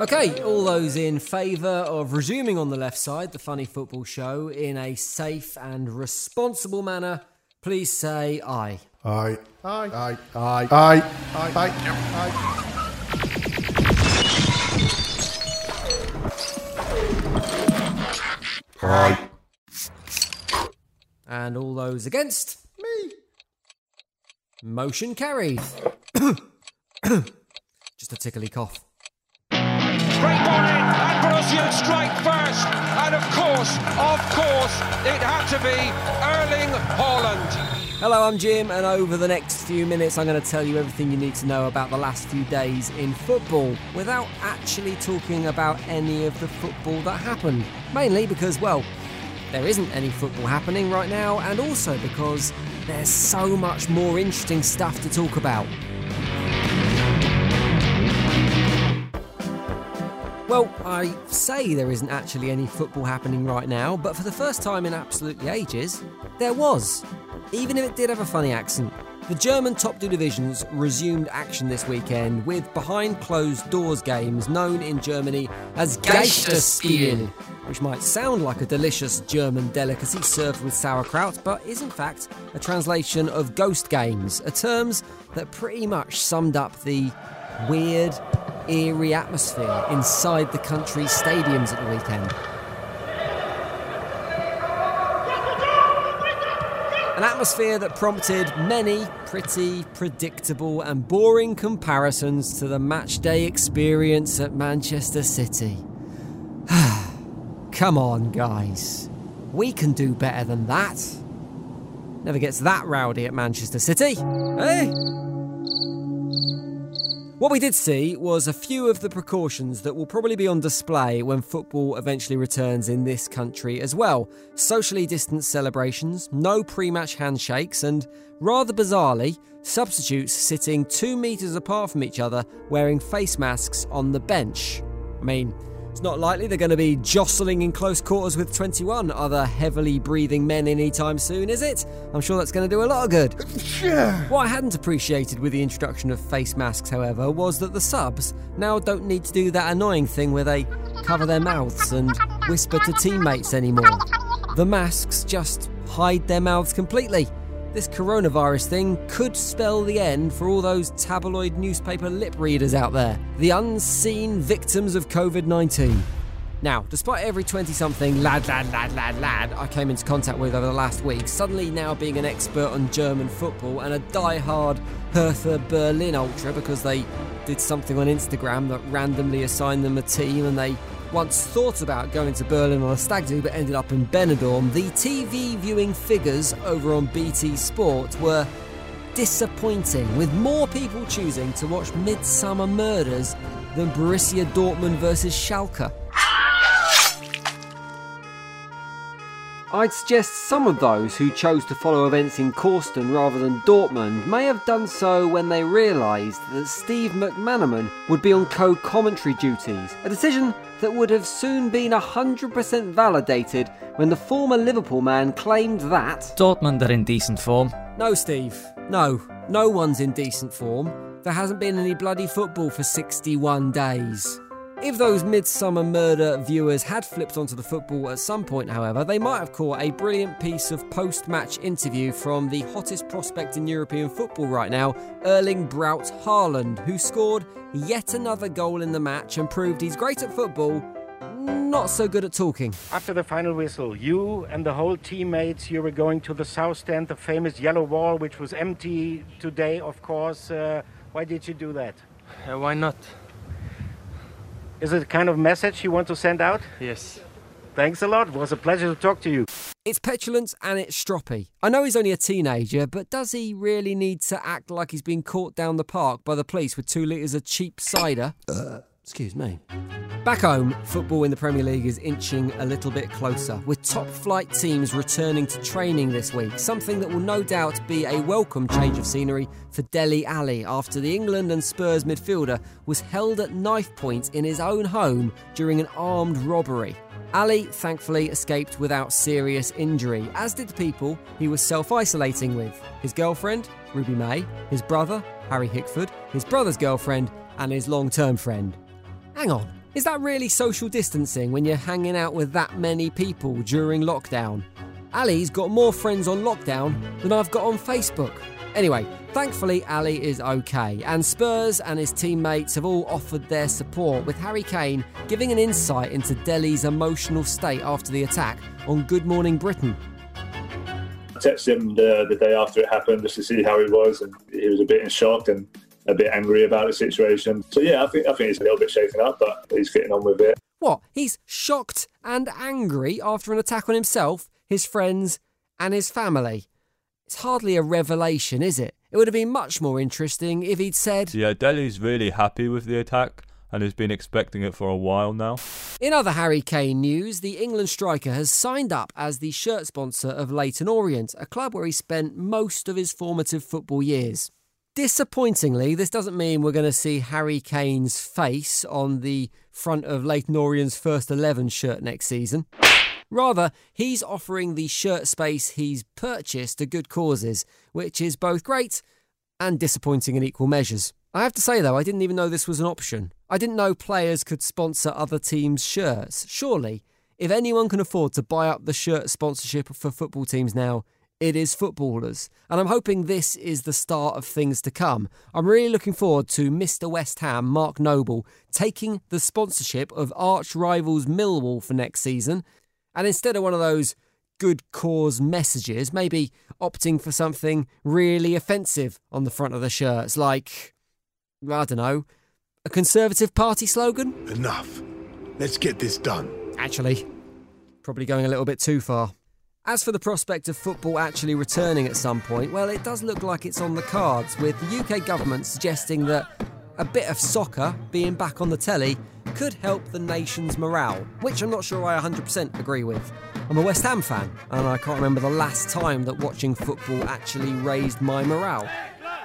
Okay, all those in favour of resuming on the left side the funny football show in a safe and responsible manner, please say aye. Aye. Aye. Aye. Aye. Aye. Aye. Aye. Aye. Aye. And all those against? Me. Motion carried. Just a tickly cough. Great ball in, and Borussia strike first. And of course, of course, it had to be Erling Haaland. Hello, I'm Jim, and over the next few minutes, I'm going to tell you everything you need to know about the last few days in football without actually talking about any of the football that happened. Mainly because, well, there isn't any football happening right now, and also because there's so much more interesting stuff to talk about. Well, I say there isn't actually any football happening right now, but for the first time in absolutely ages, there was. Even if it did have a funny accent. The German top two divisions resumed action this weekend with behind closed doors games known in Germany as Geisterspiel, which might sound like a delicious German delicacy served with sauerkraut, but is in fact a translation of ghost games, a terms that pretty much summed up the weird, eerie atmosphere inside the country's stadiums at the weekend. An atmosphere that prompted many pretty predictable and boring comparisons to the matchday experience at Manchester City. Come on, guys. We can do better than that. Never gets that rowdy at Manchester City, eh? What we did see was a few of the precautions that will probably be on display when football eventually returns in this country as well. Socially distanced celebrations, no pre match handshakes, and rather bizarrely, substitutes sitting two metres apart from each other wearing face masks on the bench. I mean, it's not likely they're going to be jostling in close quarters with 21 other heavily breathing men anytime soon, is it? I'm sure that's going to do a lot of good. What I hadn't appreciated with the introduction of face masks, however, was that the subs now don't need to do that annoying thing where they cover their mouths and whisper to teammates anymore. The masks just hide their mouths completely. This coronavirus thing could spell the end for all those tabloid newspaper lip readers out there, the unseen victims of COVID 19. Now, despite every 20 something lad, lad, lad, lad, lad I came into contact with over the last week, suddenly now being an expert on German football and a die-hard Hertha Berlin ultra because they did something on Instagram that randomly assigned them a team and they once thought about going to Berlin on a stag do but ended up in Benidorm, the TV viewing figures over on BT Sport were disappointing, with more people choosing to watch Midsomer Murders than Borussia Dortmund versus Schalke. I'd suggest some of those who chose to follow events in Causton rather than Dortmund may have done so when they realised that Steve McManaman would be on co commentary duties, a decision that would have soon been 100% validated when the former Liverpool man claimed that. Dortmund are in decent form. No, Steve, no, no one's in decent form. There hasn't been any bloody football for 61 days. If those Midsomer Murder viewers had flipped onto the football at some point, however, they might have caught a brilliant piece of post match interview from the hottest prospect in European football right now, Erling Braut Haaland, who scored yet another goal in the match and proved he's great at football, not so good at talking. After the final whistle, you and the whole teammates, you were going to the south stand, the famous yellow wall, which was empty today, of course. Uh, why did you do that? Uh, why not? Is it a kind of message you want to send out? Yes. Thanks a lot. It was a pleasure to talk to you. It's petulant and it's stroppy. I know he's only a teenager, but does he really need to act like he's been caught down the park by the police with two litres of cheap cider? Uh, Excuse me. Back home, football in the Premier League is inching a little bit closer, with top flight teams returning to training this week, something that will no doubt be a welcome change of scenery for Dele Alli after the England and Spurs midfielder was held at knife point in his own home during an armed robbery. Alli thankfully escaped without serious injury, as did the people he was self isolating with his girlfriend, Ruby Mae, his brother, Harry Hickford, his brother's girlfriend, and his long term friend. Hang on, is that really social distancing when you're hanging out with that many people during lockdown? Alli's got more friends on lockdown than I've got on Facebook. Anyway, thankfully, Alli is okay, and Spurs and his teammates have all offered their support, with Harry Kane giving an insight into Dele's emotional state after the attack on Good Morning Britain. I texted him the, the day after it happened just to see how he was, and he was a bit in shock and a bit angry about the situation. So yeah, I think I think he's a little bit shaken up, but he's getting on with it. What? He's shocked and angry after an attack on himself, his friends, and his family. It's hardly a revelation, is it? It would have been much more interesting if he'd said, Yeah, Dele's really happy with the attack and has been expecting it for a while now. In other Harry Kane news, the England striker has signed up as the shirt sponsor of Leyton Orient, a club where he spent most of his formative football years. Disappointingly, this doesn't mean we're going to see Harry Kane's face on the front of Leyton Orient's first 11 shirt next season. Rather, he's offering the shirt space he's purchased to good causes, which is both great and disappointing in equal measures. I have to say, though, I didn't even know this was an option. I didn't know players could sponsor other teams' shirts. Surely, if anyone can afford to buy up the shirt sponsorship for football teams now, it is footballers. And I'm hoping this is the start of things to come. I'm really looking forward to Mr. West Ham, Mark Noble, taking the sponsorship of arch rivals Millwall for next season and instead of one of those good cause messages, maybe opting for something really offensive on the front of the shirts, like, I don't know, a Conservative Party slogan? Enough. Let's get this done. Actually, probably going a little bit too far. As for the prospect of football actually returning at some point, well, it does look like it's on the cards, with the UK government suggesting that a bit of soccer being back on the telly could help the nation's morale, which I'm not sure I 100% agree with. I'm a West Ham fan, and I can't remember the last time that watching football actually raised my morale.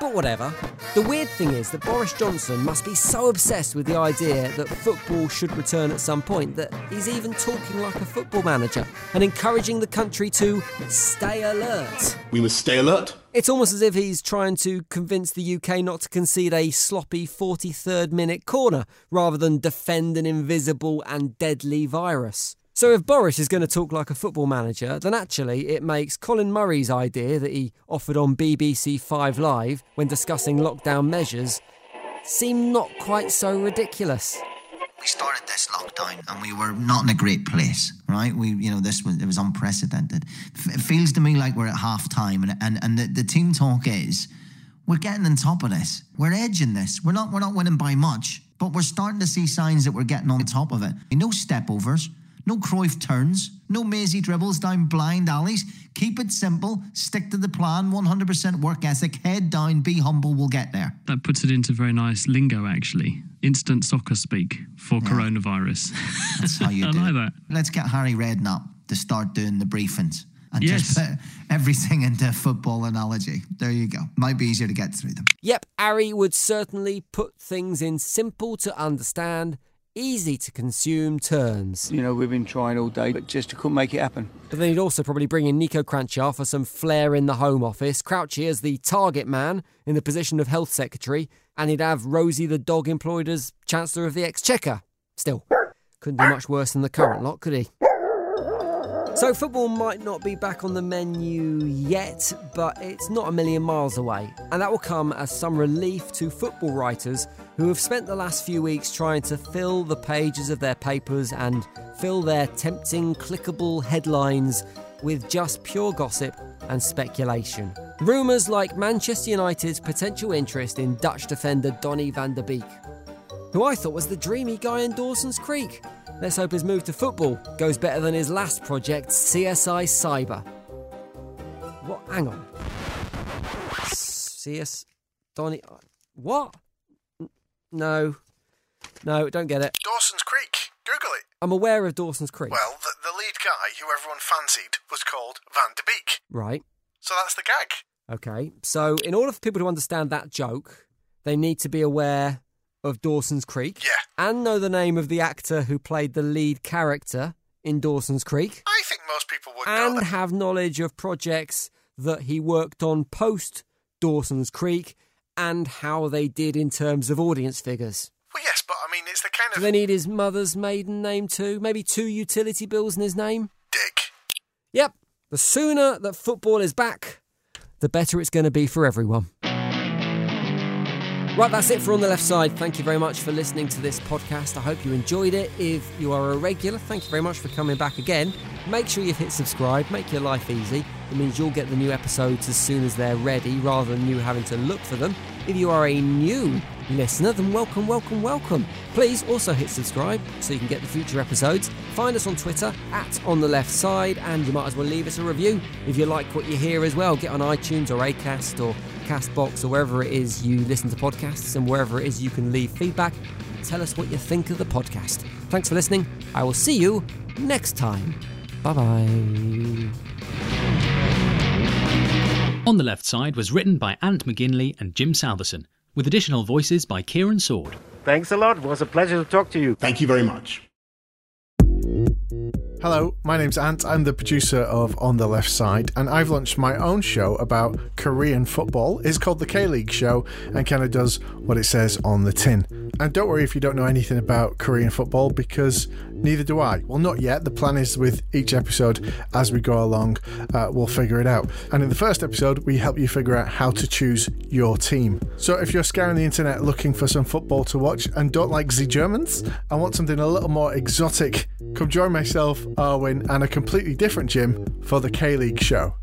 But whatever. The weird thing is that Boris Johnson must be so obsessed with the idea that football should return at some point that he's even talking like a football manager and encouraging the country to stay alert. We must stay alert. It's almost as if he's trying to convince the UK not to concede a sloppy 43rd minute corner rather than defend an invisible and deadly virus. So if Boris is going to talk like a football manager, then actually it makes Colin Murray's idea that he offered on BBC Five Live when discussing lockdown measures seem not quite so ridiculous. We started this lockdown and we were not in a great place, right? We, you know, this was it was unprecedented. It feels to me like we're at half time, and and and the, the team talk is we're getting on top of this. We're edging this. We're not we're not winning by much, but we're starting to see signs that we're getting on top of it. No step overs, no Cruyff turns, no mazy dribbles down blind alleys. Keep it simple, stick to the plan, 100% work ethic, head down, be humble, we'll get there. That puts it into very nice lingo, actually. Instant soccer speak for coronavirus. That's how you I do like it. that. Let's get Harry Redknapp to start doing the briefings and just put everything into a football analogy. There you go. Might be easier to get through them. Yep, Harry would certainly put things in simple to understand, easy to consume terms. You know, we've been trying all day, but just couldn't make it happen. But then he'd also probably bring in Niko Kranjcar for some flair in the Home Office, Crouchy as the target man in the position of Health Secretary, and he'd have Rosie the dog employed as Chancellor of the Exchequer. Still, couldn't do much worse than the current lot, could he? So, football might not be back on the menu yet, but it's not a million miles away. And that will come as some relief to football writers who have spent the last few weeks trying to fill the pages of their papers and fill their tempting, clickable headlines with just pure gossip and speculation. Rumours like Manchester United's potential interest in Dutch defender Donny van de Beek, who I thought was the dreamy guy in Dawson's Creek. Let's hope his move to football goes better than his last project, CSI Cyber. What? Hang on. CS. Donny. What? No. No, don't get it. Dawson's Creek. Google it. I'm aware of Dawson's Creek. Well, the, the lead guy who everyone fancied was called Van de Beek. Right. So that's the gag. Okay. So, in order for people to understand that joke, they need to be aware of Dawson's Creek. Yeah. And know the name of the actor who played the lead character in Dawson's Creek. I think most people would know and that. have knowledge of projects that he worked on post Dawson's Creek and how they did in terms of audience figures. Well, yes, but I mean, it's the kind of. Do they need his mother's maiden name too? Maybe two utility bills in his name? Dick. Yep. The sooner that football is back, the better it's going to be for everyone. Right, that's it for On the Left Side. Thank you very much for listening to this podcast. I hope you enjoyed it. If you are a regular, thank you very much for coming back again. Make sure you've hit subscribe, make your life easy. It means you'll get the new episodes as soon as they're ready rather than you having to look for them. If you are a new listener, then welcome, welcome, welcome. Please also hit subscribe so you can get the future episodes. Find us on Twitter at On the Left Side, and you might as well leave us a review if you like what you hear as well. Get on iTunes or Acast or Castbox or wherever it is you listen to podcasts and wherever it is you can leave feedback. Tell us what you think of the podcast. Thanks for listening. I will see you next time. Bye bye. On the Left Side was written by Ant McGinley and Jim Salverson, with additional voices by Kieran Sword. Thanks a lot. It was a pleasure to talk to you. Thank you very much. Hello, my name's Ant. I'm the producer of On the Left Side, and I've launched my own show about Korean football. It's called The K League Show and kind of does what it says on the tin. And don't worry if you don't know anything about Korean football because neither do I. Well, not yet. The plan is with each episode as we go along, uh, we'll figure it out. And in the first episode, we help you figure out how to choose your team. So if you're scouring the internet looking for some football to watch and don't like the Germans and want something a little more exotic, come join myself, Arwin, and a completely different Jim for the K League show.